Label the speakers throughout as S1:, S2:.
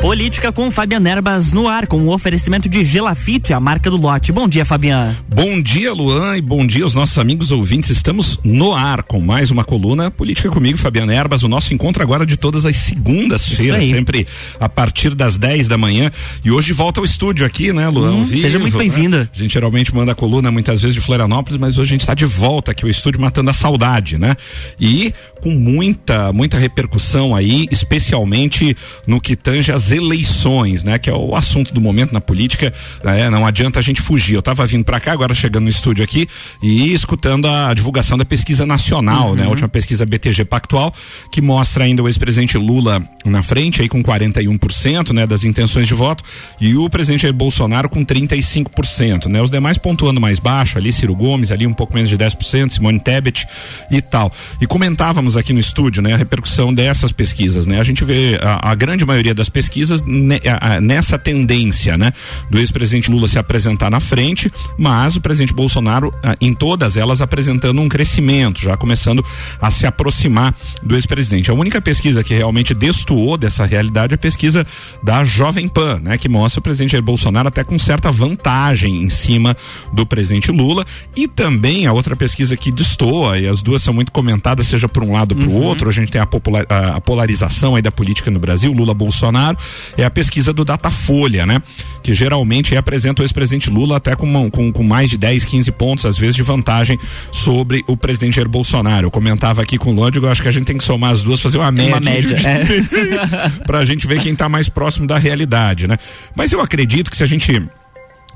S1: Política com Fabian Erbas no ar, com o oferecimento de Gelafite, a marca do lote. Bom dia, Fabian.
S2: Bom dia, Luan, e bom dia aos nossos amigos ouvintes. Estamos no ar com mais uma coluna Política comigo, Fabian Erbas. O nosso encontro agora de todas as segundas-feiras, sempre a partir das 10 da manhã. E hoje volta ao estúdio aqui, né, Luan?
S1: Hum, vivo, seja muito bem-vinda. Né?
S2: A gente geralmente manda a coluna muitas vezes de Florianópolis, mas hoje a gente está de volta aqui ao estúdio matando a saudade, né? E com muita, muita repercussão aí, especialmente no que tange as eleições, né? Que é o assunto do momento na política, né? Não adianta a gente fugir. Eu estava vindo para cá, agora chegando no estúdio aqui e escutando a divulgação da pesquisa nacional, uhum. né? A última pesquisa BTG Pactual, que mostra ainda o ex-presidente Lula na frente aí com 41%, né, das intenções de voto e o presidente Jair Bolsonaro com 35%, né? Os demais pontuando mais baixo, ali Ciro Gomes ali um pouco menos de 10%, Simone Tebet e tal. E comentávamos aqui no estúdio, né, a repercussão dessas pesquisas, né? A gente vê a, a grande maioria das pesquisas pesquisas nessa tendência, né? Do ex-presidente Lula se apresentar na frente, mas o presidente Bolsonaro, ah, em todas elas, apresentando um crescimento, já começando a se aproximar do ex-presidente. A única pesquisa que realmente destoou dessa realidade é a pesquisa da Jovem Pan, né? Que mostra o presidente Jair Bolsonaro até com certa vantagem em cima do presidente Lula. E também a outra pesquisa que destoa, e as duas são muito comentadas, seja por um lado ou uhum. por outro, a gente tem a, popular, a polarização aí da política no Brasil, Lula-Bolsonaro, é a pesquisa do Datafolha, né? Que geralmente apresenta o ex-presidente Lula até com, uma, com, com, mais de 10, 15 pontos, às vezes, de vantagem sobre o presidente Jair Bolsonaro. Eu comentava aqui com o Lódigo, acho que a gente tem que somar as duas, fazer uma média. Uma média, é. pra gente ver quem tá mais próximo da realidade, né? Mas eu acredito que se a gente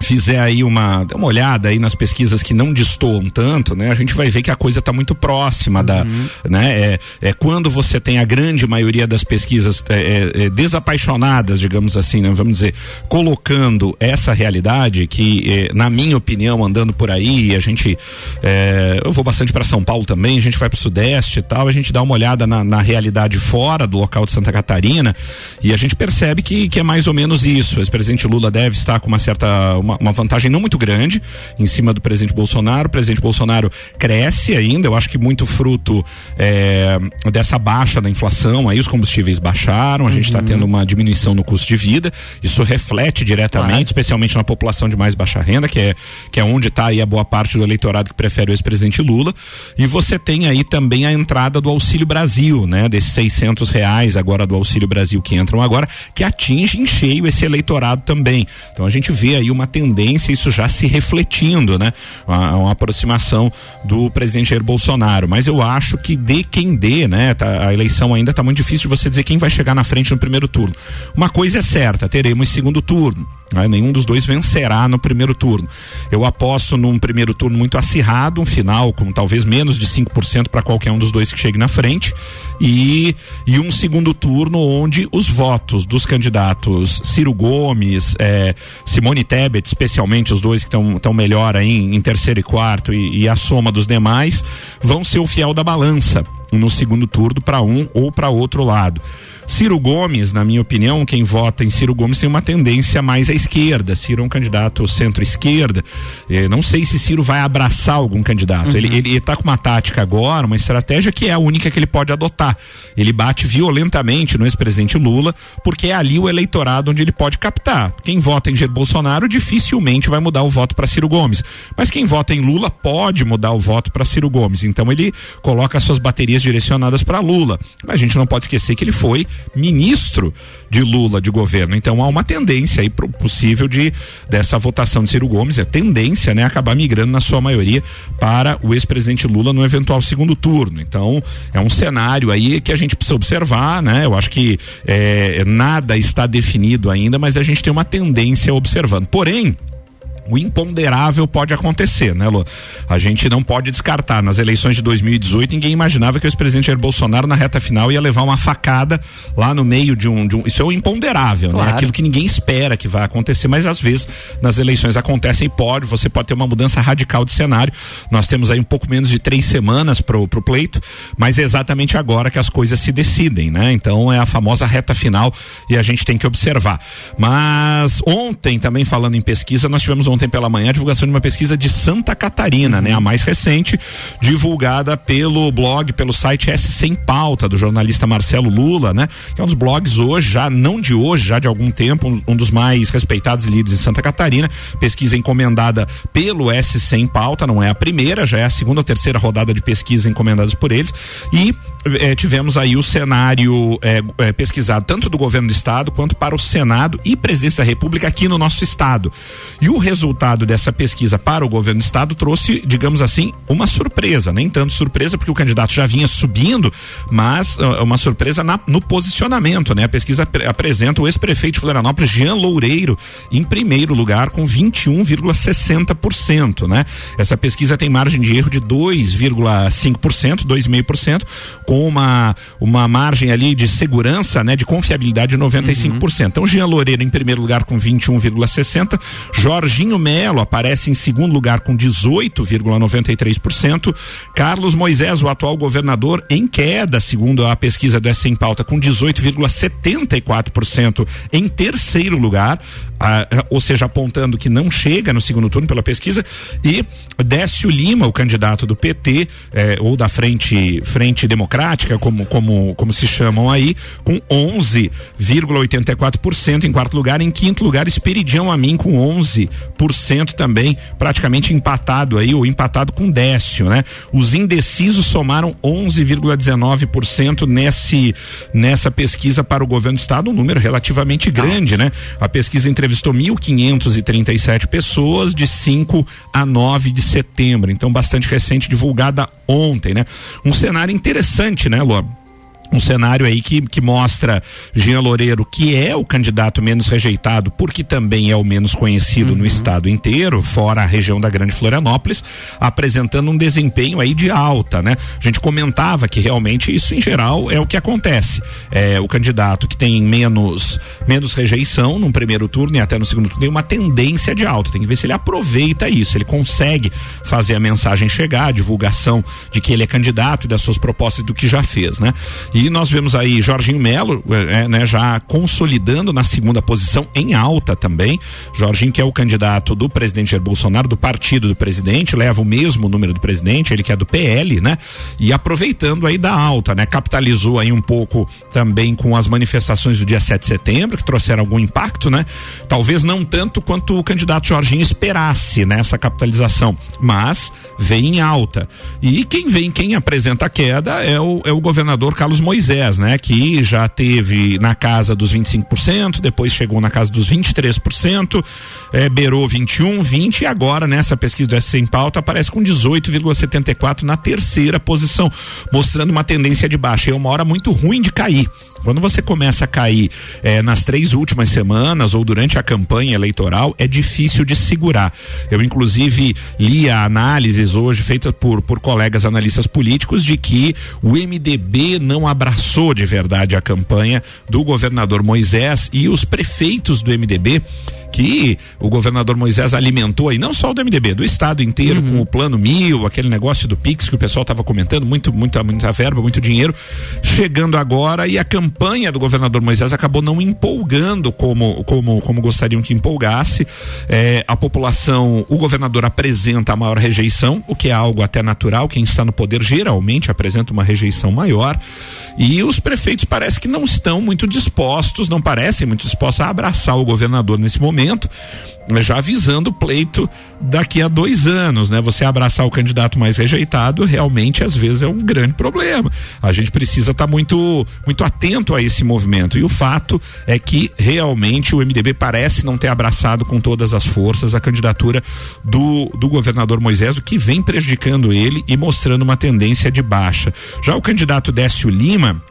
S2: fizer aí uma, uma olhada aí nas pesquisas que não destoam tanto, né? A gente vai ver que a coisa está muito próxima uhum. da, né? É, é quando você tem a grande maioria das pesquisas é, é, é, desapaixonadas, digamos assim, né? Vamos dizer, colocando essa realidade que, é, na minha opinião, andando por aí, a gente, é, eu vou bastante para São Paulo também, a gente vai para o Sudeste e tal, a gente dá uma olhada na, na, realidade fora do local de Santa Catarina e a gente percebe que, que é mais ou menos isso. O ex-presidente Lula deve estar com uma certa uma, uma, vantagem não muito grande em cima do presidente Bolsonaro. O presidente Bolsonaro cresce ainda, eu acho que muito fruto é, dessa baixa da inflação. Aí os combustíveis baixaram, a uhum. gente está tendo uma diminuição no custo de vida. Isso reflete diretamente, claro. especialmente na população de mais baixa renda, que é, que é onde está aí a boa parte do eleitorado que prefere o ex-presidente Lula. E você tem aí também a entrada do Auxílio Brasil, né? Desses 600 reais agora do Auxílio Brasil que entram agora, que atinge em cheio esse eleitorado também. Então a gente vê aí uma tendência, isso já se refletindo, né? Uma, uma aproximação do presidente Jair Bolsonaro. Mas eu acho que de quem dê, né? Tá, a eleição ainda está muito difícil de você dizer quem vai chegar na frente no primeiro turno. Uma coisa é certa, teremos segundo turno. Né? Nenhum dos dois vencerá no primeiro turno. Eu aposto num primeiro turno muito acirrado, um final com talvez menos de 5% para qualquer um dos dois que chegue na frente. E, e um segundo turno onde os votos dos candidatos Ciro Gomes, eh, Simone Tebet, especialmente os dois que estão melhor aí em, em, terceiro e quarto, e, e a soma dos demais, vão ser o fiel da balança no segundo turno para um ou para outro lado. Ciro Gomes, na minha opinião, quem vota em Ciro Gomes tem uma tendência mais à esquerda. Ciro é um candidato centro-esquerda. Eh, não sei se Ciro vai abraçar algum candidato. Uhum. Ele, ele tá com uma tática agora, uma estratégia que é a única que ele pode adotar. Ele bate violentamente no ex-presidente Lula, porque é ali o eleitorado onde ele pode captar. Quem vota em Jair Bolsonaro dificilmente vai mudar o voto para Ciro Gomes. Mas quem vota em Lula pode mudar o voto para Ciro Gomes. Então ele coloca suas baterias direcionadas para Lula. Mas a gente não pode esquecer que ele foi ministro de Lula de governo. Então há uma tendência aí possível de dessa votação de Ciro Gomes, é tendência, né, acabar migrando na sua maioria para o ex-presidente Lula no eventual segundo turno. Então é um cenário aí que a gente precisa observar, né? Eu acho que é, nada está definido ainda, mas a gente tem uma tendência observando. Porém, o imponderável pode acontecer, né, Lu? A gente não pode descartar. Nas eleições de 2018, ninguém imaginava que o ex-presidente Jair Bolsonaro, na reta final, ia levar uma facada lá no meio de um. De um isso é o imponderável, né? claro. né? Aquilo que ninguém espera que vai acontecer, mas às vezes nas eleições acontecem e pode. Você pode ter uma mudança radical de cenário. Nós temos aí um pouco menos de três semanas pro, pro pleito, mas é exatamente agora que as coisas se decidem, né? Então é a famosa reta final e a gente tem que observar. Mas ontem, também falando em pesquisa, nós tivemos um ontem pela manhã a divulgação de uma pesquisa de Santa Catarina, né? A mais recente, divulgada pelo blog, pelo site S Sem Pauta, do jornalista Marcelo Lula, né? Que é um dos blogs hoje, já não de hoje, já de algum tempo, um, um dos mais respeitados e lidos em Santa Catarina. Pesquisa encomendada pelo S Sem Pauta, não é a primeira, já é a segunda ou terceira rodada de pesquisa encomendadas por eles. E eh, tivemos aí o cenário eh, eh, pesquisado tanto do governo do estado quanto para o Senado e presidência da República aqui no nosso estado. E o resultado dessa pesquisa para o governo do estado trouxe, digamos assim, uma surpresa, nem tanto surpresa porque o candidato já vinha subindo, mas uh, uma surpresa na, no posicionamento, né? A pesquisa ap apresenta o ex-prefeito de Florianópolis, Jean Loureiro, em primeiro lugar com 21,60%, né? Essa pesquisa tem margem de erro de 2,5%, 2,5%, com uma uma margem ali de segurança, né, de confiabilidade de 95%. Uhum. Então Jean Loureiro em primeiro lugar com 21,60, Jorginho Melo aparece em segundo lugar com 18,93%, Carlos Moisés, o atual governador, em queda, segundo a pesquisa do S em pauta, com 18,74% em terceiro lugar, ou seja, apontando que não chega no segundo turno pela pesquisa, e Décio Lima, o candidato do PT, eh, ou da Frente Frente Democrática, como, como, como se chamam aí, com 11,84% em quarto lugar. Em quinto lugar, Esperidião Amin com 11% também, praticamente empatado aí, ou empatado com Décio, né? Os indecisos somaram 11,19% nesse nessa pesquisa para o governo do estado, um número relativamente grande, né? A pesquisa entrevistou 1.537 pessoas de 5 a 9 de setembro, então bastante recente, divulgada ontem, né? Um cenário interessante, né, Ló? Um cenário aí que, que mostra Jean Loureiro, que é o candidato menos rejeitado, porque também é o menos conhecido uhum. no estado inteiro, fora a região da Grande Florianópolis, apresentando um desempenho aí de alta, né? A gente comentava que realmente isso em geral é o que acontece. É, o candidato que tem menos menos rejeição num primeiro turno e até no segundo turno tem uma tendência de alta. Tem que ver se ele aproveita isso, ele consegue fazer a mensagem chegar, a divulgação de que ele é candidato e das suas propostas do que já fez, né? E e nós vemos aí Jorginho Melo, é, é, né, já consolidando na segunda posição em alta também. Jorginho, que é o candidato do presidente Jair Bolsonaro, do partido do presidente, leva o mesmo número do presidente, ele que é do PL, né? E aproveitando aí da alta, né? Capitalizou aí um pouco também com as manifestações do dia 7 de setembro, que trouxeram algum impacto, né? Talvez não tanto quanto o candidato Jorginho esperasse nessa capitalização, mas vem em alta. E quem vem, quem apresenta a queda é o, é o governador Carlos Moisés Moisés, né? Que já teve na casa dos 25%, depois chegou na casa dos 23%, é, beirou 21, 20 e agora nessa pesquisa do S em pauta aparece com 18,74 na terceira posição, mostrando uma tendência de baixa. É uma hora muito ruim de cair. Quando você começa a cair é, nas três últimas semanas ou durante a campanha eleitoral, é difícil de segurar. Eu, inclusive, li análises hoje feitas por, por colegas analistas políticos de que o MDB não abraçou de verdade a campanha do governador Moisés e os prefeitos do MDB que o governador Moisés alimentou aí, não só do MDB, do estado inteiro, uhum. com o plano mil, aquele negócio do Pix que o pessoal estava comentando, muito, muita, muita verba, muito dinheiro, chegando agora e a campanha do governador Moisés acabou não empolgando como, como, como gostariam que empolgasse. É, a população, o governador apresenta a maior rejeição, o que é algo até natural, quem está no poder geralmente apresenta uma rejeição maior. E os prefeitos parece que não estão muito dispostos, não parecem muito dispostos a abraçar o governador nesse momento já avisando o pleito daqui a dois anos, né? Você abraçar o candidato mais rejeitado realmente às vezes é um grande problema. A gente precisa estar tá muito muito atento a esse movimento e o fato é que realmente o MDB parece não ter abraçado com todas as forças a candidatura do, do governador Moisés, o que vem prejudicando ele e mostrando uma tendência de baixa. Já o candidato Décio Lima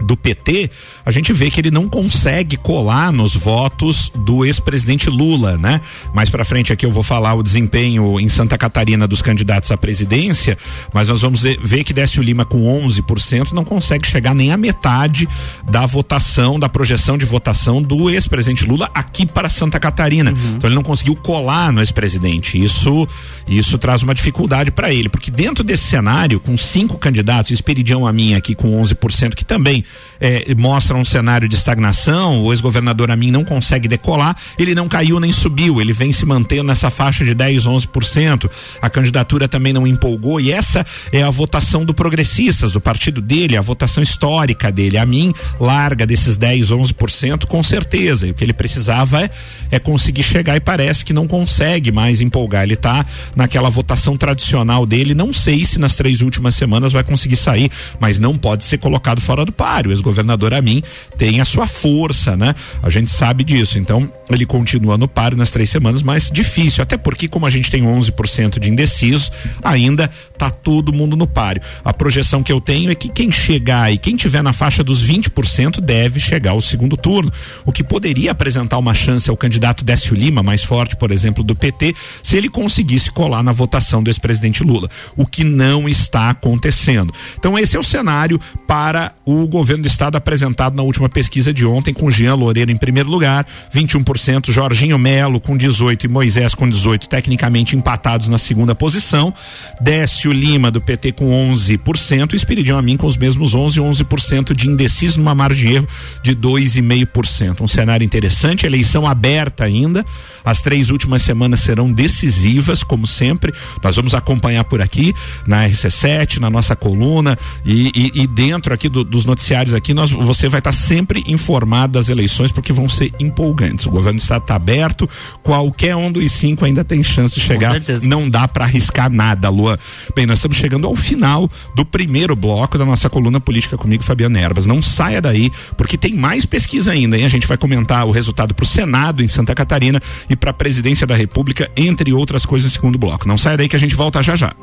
S2: do PT, a gente vê que ele não consegue colar nos votos do ex-presidente Lula, né? Mais para frente aqui eu vou falar o desempenho em Santa Catarina dos candidatos à presidência, mas nós vamos ver que Décio Lima com 11% não consegue chegar nem à metade da votação, da projeção de votação do ex-presidente Lula aqui para Santa Catarina. Uhum. Então ele não conseguiu colar no ex-presidente. Isso isso traz uma dificuldade para ele, porque dentro desse cenário com cinco candidatos, Esperidião a mim aqui com 11%, que também é, mostram um cenário de estagnação. O ex-governador Amin não consegue decolar. Ele não caiu nem subiu. Ele vem se mantendo nessa faixa de 10, 11%. A candidatura também não empolgou e essa é a votação do Progressistas, do partido dele, a votação histórica dele. Amin larga desses 10, 11% com certeza. E o que ele precisava é, é conseguir chegar e parece que não consegue mais empolgar. Ele está naquela votação tradicional dele. Não sei se nas três últimas semanas vai conseguir sair, mas não pode ser colocado fora do páreo. O ex-governador Amin tem a sua força, né? A gente sabe disso. Então, ele continua no páreo nas três semanas, mas difícil. Até porque, como a gente tem 11% de indecisos, ainda tá todo mundo no páreo. A projeção que eu tenho é que quem chegar e quem tiver na faixa dos 20% deve chegar ao segundo turno, o que poderia apresentar uma chance ao candidato Décio Lima, mais forte, por exemplo, do PT, se ele conseguisse colar na votação do ex-presidente Lula, o que não está acontecendo. Então esse é o cenário para o governo do estado apresentado na última pesquisa de ontem com Jean Loureiro em primeiro lugar, 21%, Jorginho Melo com 18 e Moisés com 18, tecnicamente empatados na segunda posição, Décio Lima do PT com 11% e Espiridião Amin com os mesmos 11 e 11% de indeciso numa margem de erro de 2,5%. Um cenário interessante, eleição aberta ainda. As três últimas semanas serão decisivas, como sempre. Nós vamos acompanhar por aqui na RC7, na nossa coluna e, e, e dentro aqui do, dos noticiários aqui, nós, você vai estar sempre informado das eleições porque vão ser empolgantes. O governo está tá aberto, qualquer um dos cinco ainda tem chance de chegar. Não dá para arriscar nada, Lua. Bem, nós estamos chegando ao final do primeiro bloco da nossa coluna política comigo, Fabiano Erbas. Não saia daí, porque tem mais pesquisa ainda, hein? A gente vai comentar o resultado para o Senado em Santa Catarina e para a presidência da República, entre outras coisas, no segundo bloco. Não saia daí que a gente volta já já.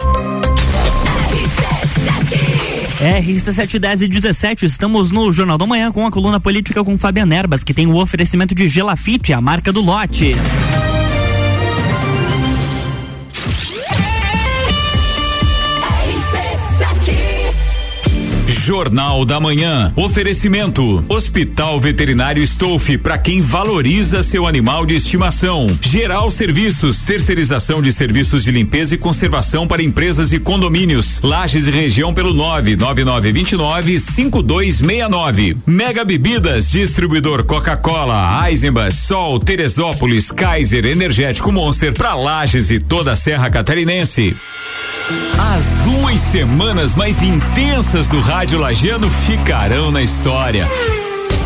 S1: RC710 e 17, estamos no Jornal da Manhã com a coluna política com Fabiana Erbas, que tem o oferecimento de Gelafite, a marca do lote.
S3: Jornal da Manhã. Oferecimento: Hospital Veterinário Stolf para quem valoriza seu animal de estimação. Geral Serviços, terceirização de serviços de limpeza e conservação para empresas e condomínios. Lages e região pelo 99929 5269. Mega Bebidas, distribuidor Coca-Cola, Eisenbach, Sol, Teresópolis, Kaiser, Energético Monster para Lages e toda a Serra Catarinense. As duas semanas mais intensas do rádio Lagiano ficarão na história.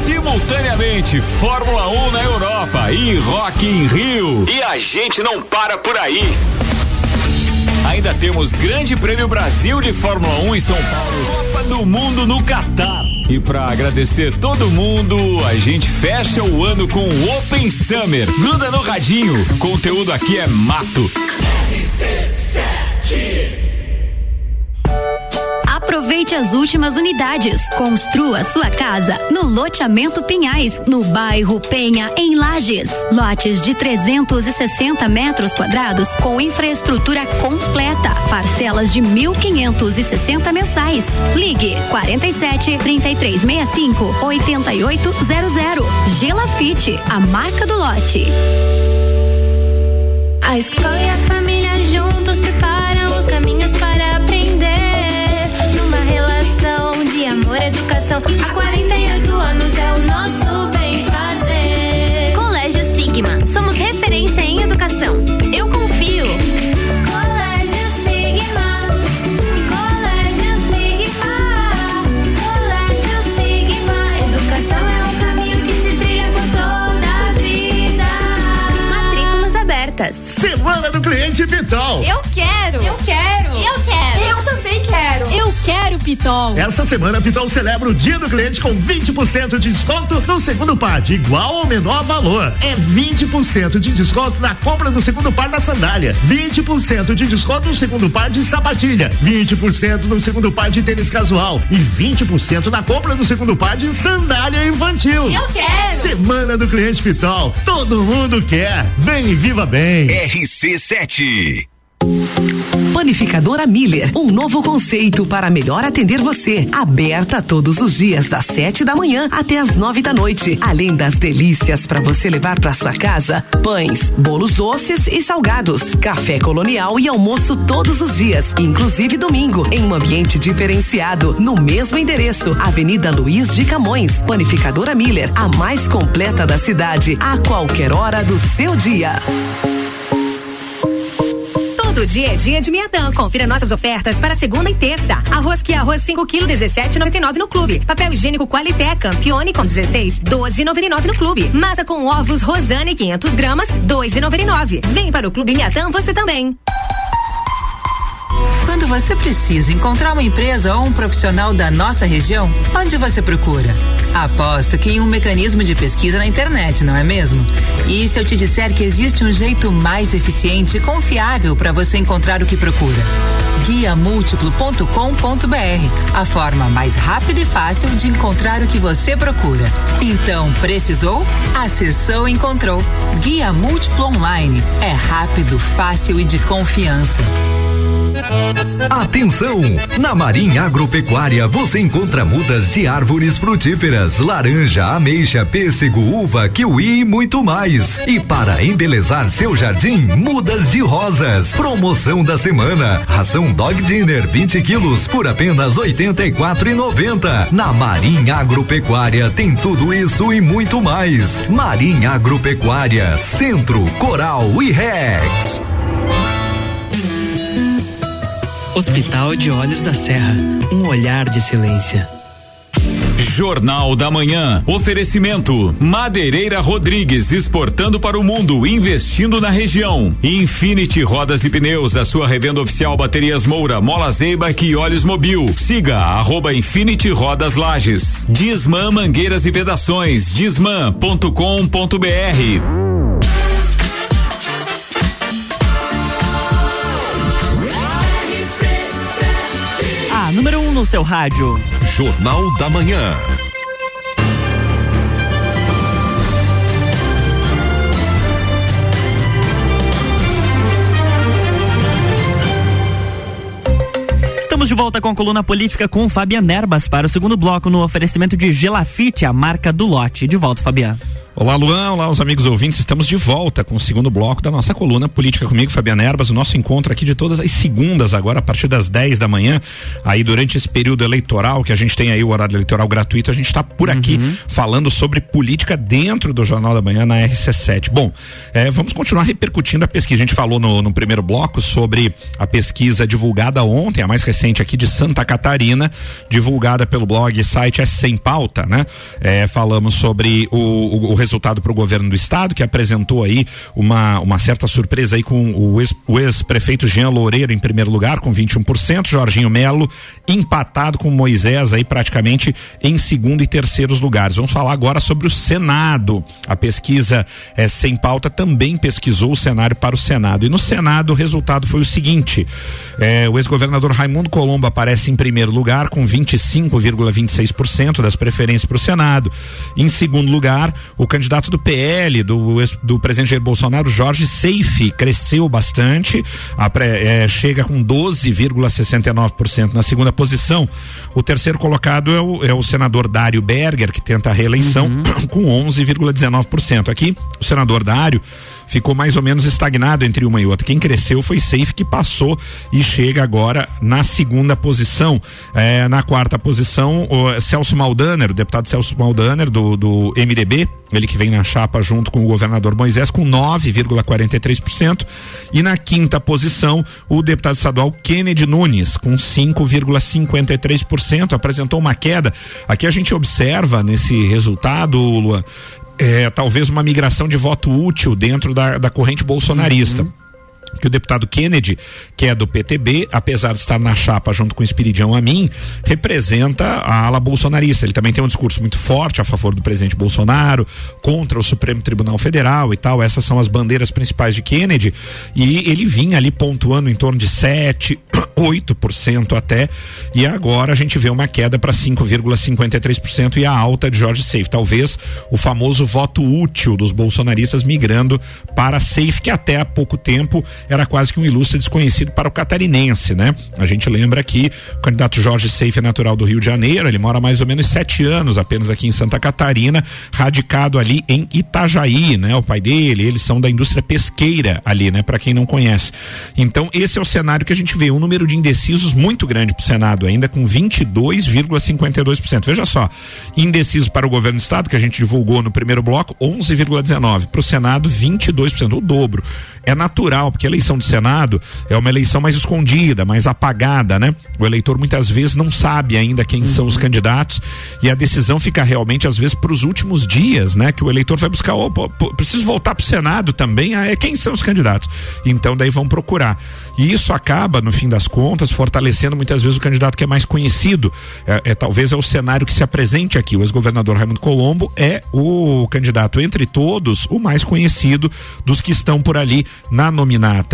S3: Simultaneamente, Fórmula 1 na Europa e Rock in Rio. E a gente não para por aí. Ainda temos Grande Prêmio Brasil de Fórmula 1 em São Paulo, Copa do Mundo no Catar. E para agradecer todo mundo, a gente fecha o ano com o Open Summer. Gruda no radinho, conteúdo aqui é mato.
S4: Aproveite as últimas unidades. Construa sua casa no loteamento Pinhais, no bairro Penha, em Lages. Lotes de 360 metros quadrados com infraestrutura completa. Parcelas de 1.560 mensais. Ligue 47 3365 8800. Gelafite, a marca do lote.
S5: A escola
S6: Cliente
S5: quero. Eu quero. Eu quero. Quero.
S4: Pitol.
S6: Essa semana a Pitol celebra o Dia do Cliente com 20% de desconto no segundo par, de igual ou menor valor. É 20% de desconto na compra do segundo par da sandália, 20% de desconto no segundo par de sapatilha, 20% no segundo par de tênis casual e 20% na compra do segundo par de sandália infantil.
S5: Eu quero.
S6: Semana do Cliente Pitol. Todo mundo quer. Vem e viva bem.
S3: RC7
S7: Panificadora Miller, um novo conceito para melhor atender você. Aberta todos os dias das sete da manhã até as nove da noite. Além das delícias para você levar para sua casa, pães, bolos doces e salgados, café colonial e almoço todos os dias, inclusive domingo, em um ambiente diferenciado, no mesmo endereço, Avenida Luiz de Camões. Panificadora Miller, a mais completa da cidade, a qualquer hora do seu dia.
S8: Todo dia é dia de Miatã. Confira nossas ofertas para segunda e terça. Arroz que é arroz 5 kg 17,99 no clube. Papel higiênico Qualité Campione com 16 12,99 no clube. Massa com ovos Rosane 500 gramas 2,99. Vem para o clube Miatã você também.
S9: Quando você precisa encontrar uma empresa ou um profissional da nossa região, onde você procura? Aposto que em um mecanismo de pesquisa na internet, não é mesmo? E se eu te disser que existe um jeito mais eficiente e confiável para você encontrar o que procura? guiamúltiplo.com.br, a forma mais rápida e fácil de encontrar o que você procura. Então, precisou? Acessou e encontrou. Guia Múltiplo Online é rápido, fácil e de confiança.
S10: Atenção! Na Marinha Agropecuária você encontra mudas de árvores frutíferas, laranja, ameixa, pêssego, uva, kiwi e muito mais. E para embelezar seu jardim, mudas de rosas. Promoção da semana: ração Dog Dinner 20 quilos por apenas R$ 84,90. Na Marinha Agropecuária tem tudo isso e muito mais. Marinha Agropecuária, Centro, Coral e Rex.
S11: Hospital de Olhos da Serra, um olhar de silêncio.
S3: Jornal da Manhã. Oferecimento: Madeireira Rodrigues exportando para o mundo, investindo na região. Infinity Rodas e Pneus, a sua revenda oficial Baterias Moura, Mola Zeiba e Olhos Mobil. Siga arroba Infinity Rodas Lages. Disman Mangueiras e Vedações. Disman.com.br.
S1: no seu rádio.
S10: Jornal da Manhã.
S1: Estamos de volta com a coluna política com Fabiana Erbas para o segundo bloco no oferecimento de Gelafite, a marca do lote. De volta, Fabiano.
S2: Olá, Luan. Olá, os amigos ouvintes. Estamos de volta com o segundo bloco da nossa coluna Política comigo, Fabiana Erbas. O nosso encontro aqui de todas as segundas, agora a partir das 10 da manhã. Aí, durante esse período eleitoral, que a gente tem aí o horário eleitoral gratuito, a gente está por aqui uhum. falando sobre política dentro do Jornal da Manhã na RC7. Bom, é, vamos continuar repercutindo a pesquisa. A gente falou no, no primeiro bloco sobre a pesquisa divulgada ontem, a mais recente aqui de Santa Catarina, divulgada pelo blog site é Sem Pauta, né? É, falamos sobre o, o, o resultado para o governo do estado, que apresentou aí uma, uma certa surpresa aí com o ex-prefeito ex Jean Loureiro em primeiro lugar, com 21%, Jorginho Melo empatado com Moisés aí praticamente em segundo e terceiros lugares. Vamos falar agora sobre o Senado. A pesquisa é, sem pauta também pesquisou o cenário para o Senado. E no Senado o resultado foi o seguinte: é, o ex-governador Raimundo Colombo aparece em primeiro lugar com 25,26% das preferências para o Senado. Em segundo lugar, o candidato do PL, do, do presidente Jair Bolsonaro, Jorge Seife, cresceu bastante, a, é, chega com 12,69% na segunda posição. O terceiro colocado é o, é o senador Dário Berger, que tenta a reeleição, uhum. com 11,19%. Aqui, o senador Dário ficou mais ou menos estagnado entre uma e outra. Quem cresceu foi Safe que passou e chega agora na segunda posição. É, na quarta posição, o Celso Maldaner, o deputado Celso Maldaner do, do MDB, ele que vem na chapa junto com o governador Moisés com 9,43% e na quinta posição o deputado estadual Kennedy Nunes com 5,53% apresentou uma queda. Aqui a gente observa nesse resultado, Lua, é, talvez uma migração de voto útil dentro da, da corrente bolsonarista. Uhum que o deputado Kennedy, que é do PTB, apesar de estar na chapa junto com o Espiridião Amin, representa a ala bolsonarista. Ele também tem um discurso muito forte a favor do presidente Bolsonaro, contra o Supremo Tribunal Federal e tal. Essas são as bandeiras principais de Kennedy. E ele vinha ali pontuando em torno de 7, 8% até. E agora a gente vê uma queda para 5,53% e a alta de Jorge Safe. Talvez o famoso voto útil dos bolsonaristas migrando para Safe, que até há pouco tempo era quase que um ilustre desconhecido para o catarinense, né? A gente lembra que o candidato Jorge Seife é natural do Rio de Janeiro, ele mora mais ou menos sete anos apenas aqui em Santa Catarina, radicado ali em Itajaí, né? O pai dele, eles são da indústria pesqueira ali, né? Para quem não conhece. Então, esse é o cenário que a gente vê, um número de indecisos muito grande para o Senado, ainda com 22,52%. Veja só, indecisos para o governo do estado, que a gente divulgou no primeiro bloco, 11,19%. Para o Senado, 22%, o dobro. É natural, porque a eleição do Senado é uma eleição mais escondida, mais apagada, né? O eleitor muitas vezes não sabe ainda quem uhum. são os candidatos e a decisão fica realmente, às vezes, para os últimos dias, né? Que o eleitor vai buscar, opa, preciso voltar para o Senado também, ah, é quem são os candidatos. Então, daí vão procurar. E isso acaba, no fim das contas, fortalecendo muitas vezes o candidato que é mais conhecido. É, é talvez é o cenário que se apresente aqui. O ex-governador Raimundo Colombo é o candidato entre todos, o mais conhecido dos que estão por ali na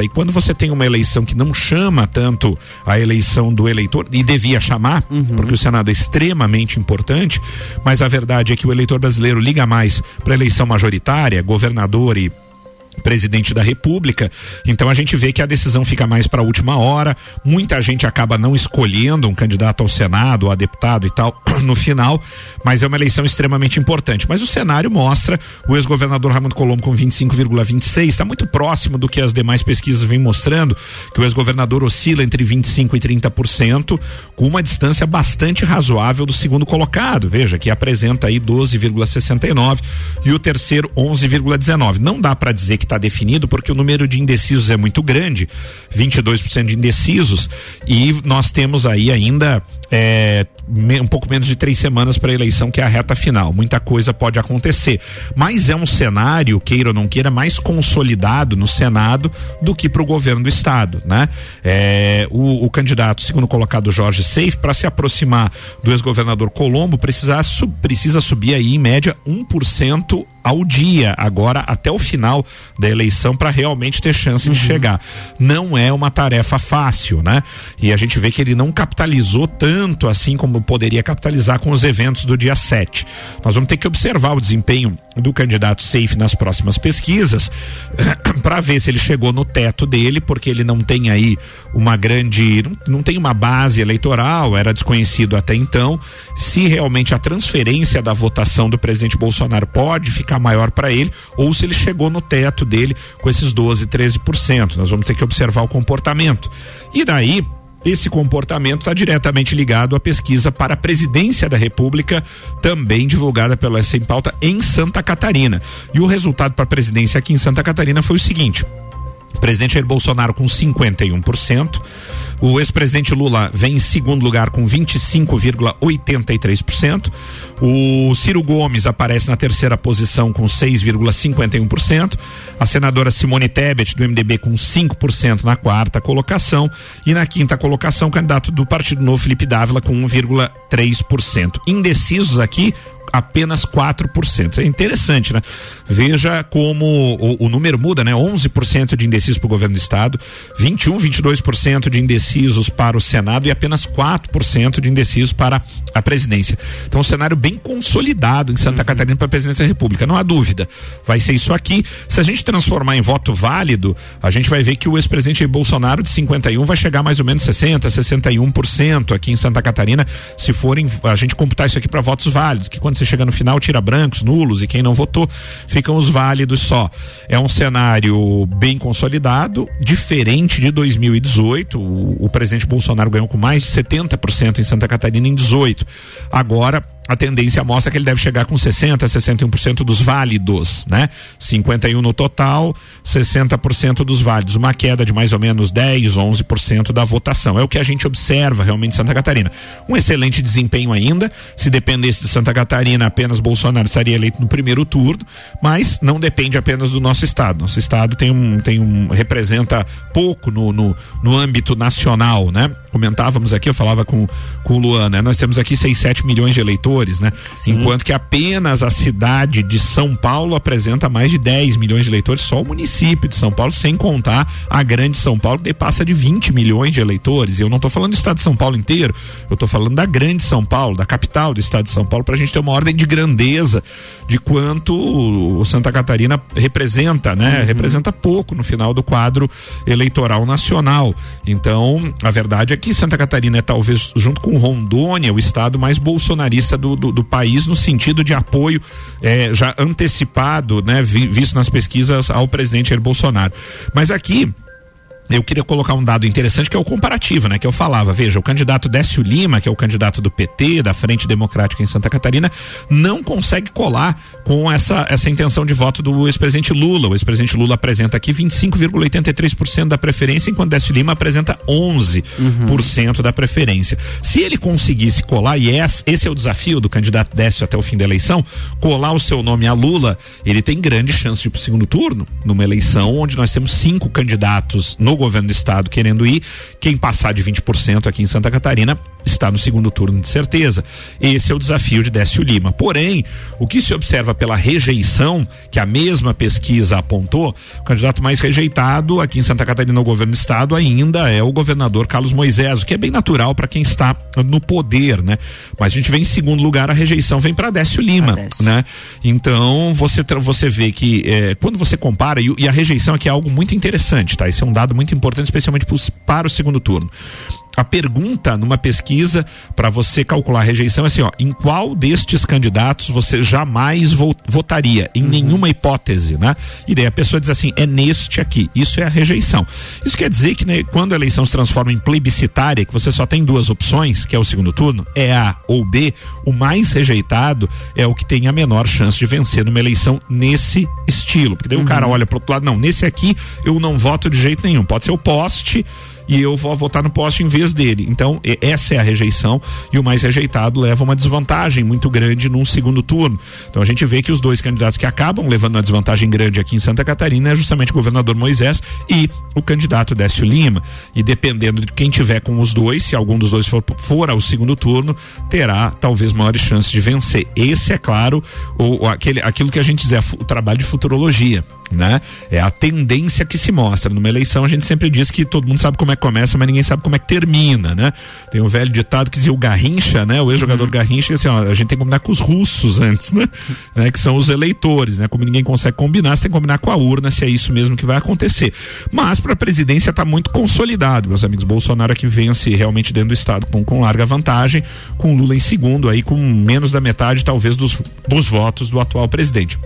S2: E quando você tem uma eleição que não chama tanto a eleição do eleitor, e devia chamar, uhum. porque o Senado é extremamente importante, mas a verdade é que o eleitor brasileiro liga mais para a eleição majoritária, governador e presidente da República. Então a gente vê que a decisão fica mais para a última hora. Muita gente acaba não escolhendo um candidato ao Senado, a deputado e tal no final, mas é uma eleição extremamente importante. Mas o cenário mostra o ex-governador Raimundo Colombo com 25,26, está muito próximo do que as demais pesquisas vêm mostrando, que o ex-governador oscila entre 25 e 30%, com uma distância bastante razoável do segundo colocado. Veja que apresenta aí 12,69 e o terceiro 11,19. Não dá para dizer que está definido, porque o número de indecisos é muito grande, 22% de indecisos, e nós temos aí ainda é, um pouco menos de três semanas para a eleição, que é a reta final. Muita coisa pode acontecer. Mas é um cenário, queira ou não queira, mais consolidado no Senado do que para o governo do Estado. Né? É, o, o, candidato, segundo colocado Jorge Seif, para se aproximar do ex-governador Colombo, precisa, sub, precisa subir aí, em média, 1% ao dia agora até o final da eleição para realmente ter chance uhum. de chegar. Não é uma tarefa fácil, né? E a gente vê que ele não capitalizou tanto assim como poderia capitalizar com os eventos do dia 7. Nós vamos ter que observar o desempenho do candidato Safe nas próximas pesquisas para ver se ele chegou no teto dele, porque ele não tem aí uma grande, não, não tem uma base eleitoral, era desconhecido até então, se realmente a transferência da votação do presidente Bolsonaro pode ficar maior para ele ou se ele chegou no teto dele com esses 12, 13%. Nós vamos ter que observar o comportamento. E daí, esse comportamento está diretamente ligado à pesquisa para a presidência da República, também divulgada pela Sem Pauta em Santa Catarina. E o resultado para a presidência aqui em Santa Catarina foi o seguinte: presidente Jair Bolsonaro com 51%. O ex-presidente Lula vem em segundo lugar com 25,83%. O Ciro Gomes aparece na terceira posição com 6,51%. A senadora Simone Tebet do MDB com 5% na quarta colocação e na quinta colocação o candidato do Partido Novo Felipe Dávila com 1,3%. Indecisos aqui apenas 4%. Isso é interessante, né? Veja como o, o número muda, né? 11% de indecisos para o governo do estado, 21, 22% de indecisos para o Senado e apenas 4% de indecisos para a presidência. Então, um cenário bem consolidado em Santa uhum. Catarina para a presidência da República. Não há dúvida. Vai ser isso aqui. Se a gente transformar em voto válido, a gente vai ver que o ex-presidente Bolsonaro de 51 vai chegar mais ou menos 60, 61% aqui em Santa Catarina, se forem a gente computar isso aqui para votos válidos, que quando você chega no final, tira brancos, nulos e quem não votou, ficam os válidos só. É um cenário bem consolidado, diferente de 2018. O, o presidente Bolsonaro ganhou com mais de 70% em Santa Catarina em 18. Agora, a tendência mostra que ele deve chegar com 60, 61% dos válidos, né? 51 no total, 60% dos válidos, uma queda de mais ou menos 10, 11% da votação. É o que a gente observa realmente em Santa Catarina. Um excelente desempenho ainda, se dependesse de Santa Catarina, apenas Bolsonaro estaria eleito no primeiro turno, mas não depende apenas do nosso estado. Nosso estado tem um tem um representa pouco no, no, no âmbito nacional, né? Comentávamos aqui, eu falava com com o Luan, né? Nós temos aqui 6, 7 milhões de eleitores eleitores, né? Enquanto que apenas a cidade de São Paulo apresenta mais de 10 milhões de eleitores, só o município de São Paulo, sem contar a grande São Paulo, que passa de 20 milhões de eleitores. E eu não estou falando do estado de São Paulo inteiro, eu estou falando da grande São Paulo, da capital do estado de São Paulo, para a gente ter uma ordem de grandeza de quanto o Santa Catarina representa, né? Representa pouco no final do quadro eleitoral nacional. Então, a verdade é que Santa Catarina é talvez, junto com Rondônia, o estado mais bolsonarista do, do, do país no sentido de apoio eh, já antecipado, né? Vi, visto nas pesquisas ao presidente Jair Bolsonaro. Mas aqui eu queria colocar um dado interessante que é o comparativo, né? Que eu falava, veja, o candidato Décio Lima, que é o candidato do PT, da Frente Democrática em Santa Catarina, não consegue colar com essa, essa intenção de voto do ex-presidente Lula. O ex-presidente Lula apresenta aqui 25,83% da preferência, enquanto Décio Lima apresenta 11% da preferência. Se ele conseguisse colar, e esse é o desafio do candidato Décio até o fim da eleição, colar o seu nome a Lula, ele tem grande chance de ir pro segundo turno, numa eleição onde nós temos cinco candidatos no governo do estado querendo ir. Quem passar de 20% aqui em Santa Catarina está no segundo turno de certeza. Esse é o desafio de Décio Lima. Porém, o que se observa pela rejeição, que a mesma pesquisa apontou, o candidato mais rejeitado aqui em Santa Catarina no governo do estado ainda é o governador Carlos Moisés, o que é bem natural para quem está no poder, né? Mas a gente vê em segundo lugar a rejeição vem para Décio Lima, né? Então, você você vê que eh, quando você compara e, e a rejeição aqui é algo muito interessante, tá? Esse é um dado muito importante especialmente para o segundo turno a pergunta numa pesquisa para você calcular a rejeição é assim, ó, em qual destes candidatos você jamais vo votaria? Em uhum. nenhuma hipótese, né? E daí a pessoa diz assim, é neste aqui. Isso é a rejeição. Isso quer dizer que né, quando a eleição se transforma em plebiscitária, que você só tem duas opções, que é o segundo turno, é A ou B, o mais rejeitado é o que tem a menor chance de vencer numa eleição nesse estilo. Porque daí uhum. o cara olha pro outro lado, não, nesse aqui eu não voto de jeito nenhum. Pode ser o poste e eu vou votar no poste em vez dele. Então, essa é a rejeição e o mais rejeitado leva uma desvantagem muito grande num segundo turno. Então, a gente vê que os dois candidatos que acabam levando uma desvantagem grande aqui em Santa Catarina é justamente o governador Moisés e o candidato Décio Lima. E dependendo de quem tiver com os dois, se algum dos dois for, for ao segundo turno, terá talvez maiores chances de vencer. Esse é claro, o, aquele, aquilo que a gente diz é o trabalho de futurologia né? É a tendência que se mostra. Numa eleição a gente sempre diz que todo mundo sabe como é começa, mas ninguém sabe como é que termina, né? Tem um velho ditado que dizia o Garrincha, né? O ex-jogador uhum. Garrincha, assim, ó, a gente tem que combinar com os russos antes, né? né? Que são os eleitores, né? Como ninguém consegue combinar, você tem que combinar com a urna se é isso mesmo que vai acontecer. Mas para a presidência está muito consolidado, meus amigos. Bolsonaro aqui vence realmente dentro do estado com, com larga vantagem, com Lula em segundo aí com menos da metade talvez dos, dos votos do atual presidente.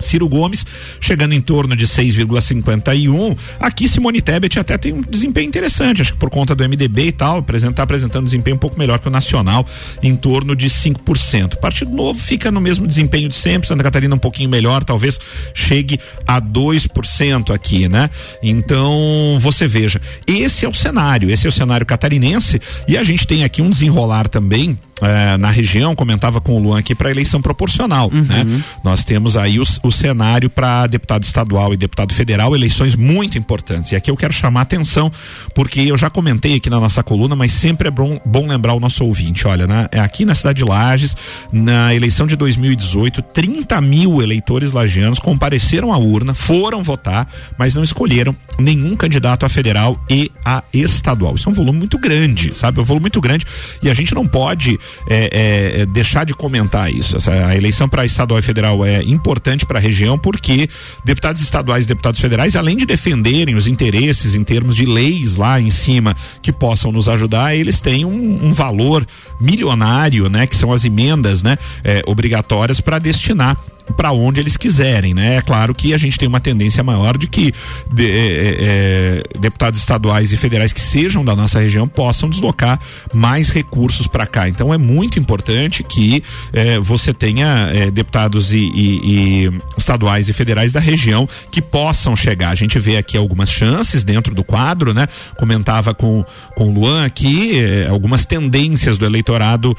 S2: Ciro Gomes chegando em torno de 6,51. Aqui Simone Tebet até tem um desempenho interessante, acho que por conta do MDB e tal, apresentar apresentando desempenho um pouco melhor que o nacional, em torno de 5%. Partido Novo fica no mesmo desempenho de sempre, Santa Catarina um pouquinho melhor, talvez chegue a 2% aqui, né? Então, você veja, esse é o cenário, esse é o cenário catarinense e a gente tem aqui um desenrolar também é, na região, comentava com o Luan aqui, para eleição proporcional. Uhum. Né? Nós temos aí o, o cenário para deputado estadual e deputado federal, eleições muito importantes. E aqui eu quero chamar a atenção, porque eu já comentei aqui na nossa coluna, mas sempre é bom, bom lembrar o nosso ouvinte. Olha, né? aqui na cidade de Lages, na eleição de 2018, 30 mil eleitores lagianos compareceram à urna, foram votar, mas não escolheram nenhum candidato a federal e a estadual. Isso é um volume muito grande, sabe? É um volume muito grande e a gente não pode é, é, deixar de comentar isso. Essa, a eleição para estadual e federal é importante para a região porque deputados estaduais e deputados federais, além de defenderem os interesses em termos de leis lá em cima que possam nos ajudar, eles têm um, um valor milionário, né? Que são as emendas, né? É, obrigatórias para destinar para onde eles quiserem, né? É claro que a gente tem uma tendência maior de que de, é, é, é, deputados estaduais e federais que sejam da nossa região possam deslocar mais recursos para cá. Então é muito importante que é, você tenha é, deputados e, e, e, estaduais e federais da região que possam chegar. A gente vê aqui algumas chances dentro do quadro, né? Comentava com, com o Luan aqui eh, algumas tendências do eleitorado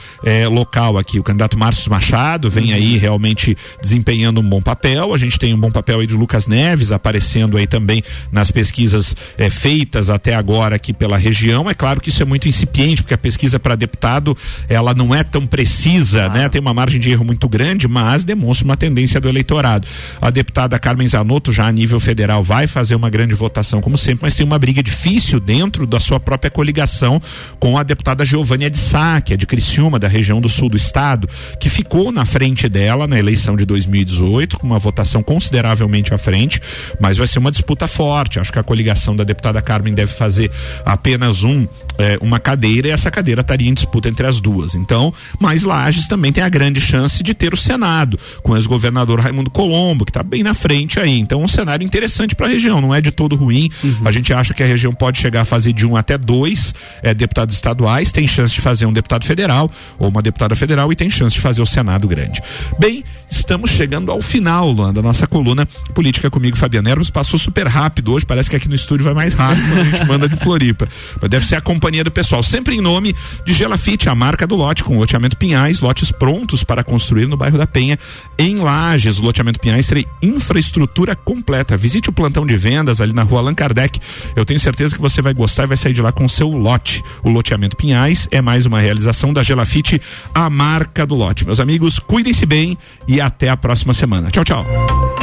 S2: local aqui. O candidato Márcio Machado vem aí realmente desempenhando um bom papel. A gente tem um bom papel aí do Lucas Neves aparecendo aí também nas pesquisas eh, feitas até agora aqui pela região. É claro que isso é muito incipiente, porque a pesquisa para deputado ela não é tão precisa, ah. né? Tem uma margem de erro muito grande, mas demonstra uma tendência do eleitorado. A deputada Carmen Zanotto, já a nível federal, vai fazer uma grande votação, como sempre, mas tem uma briga difícil dentro da sua própria coligação com a deputada Giovânia de Sá, que é de Criciúma, da região do sul do estado, que ficou na frente dela na eleição de 2018, com uma votação consideravelmente à frente, mas vai ser uma disputa forte. Acho que a coligação da deputada Carmen deve fazer apenas um é, uma cadeira e essa cadeira estaria em disputa entre as duas. Então, mas Lages também tem a grande chance de ter o Senado, com o ex-governador Raimundo Colombo, que está bem na frente aí. Então, um cenário interessante para a região, não é de todo ruim. Uhum. A gente acha que a região pode chegar a fazer de um até dois é, deputados estaduais, tem chance de fazer um deputado federal ou uma deputada federal e tem chance de fazer o Senado grande. Bem, estamos chegando ao final, Luan, da nossa coluna Política comigo, Fabiano Erbos. Passou super rápido hoje, parece que aqui no estúdio vai mais rápido quando a gente manda de Floripa. Mas deve ser acompanhado companhia do pessoal, sempre em nome de Gelafite, a marca do lote, com loteamento Pinhais, lotes prontos para construir no bairro da Penha, em Lages. O loteamento Pinhais tem infraestrutura completa. Visite o plantão de vendas ali na rua Allan Kardec. Eu tenho certeza que você vai gostar e vai sair de lá com seu lote. O loteamento Pinhais é mais uma realização da Gelafite, a marca do lote. Meus amigos, cuidem-se bem e até a próxima semana. Tchau, tchau.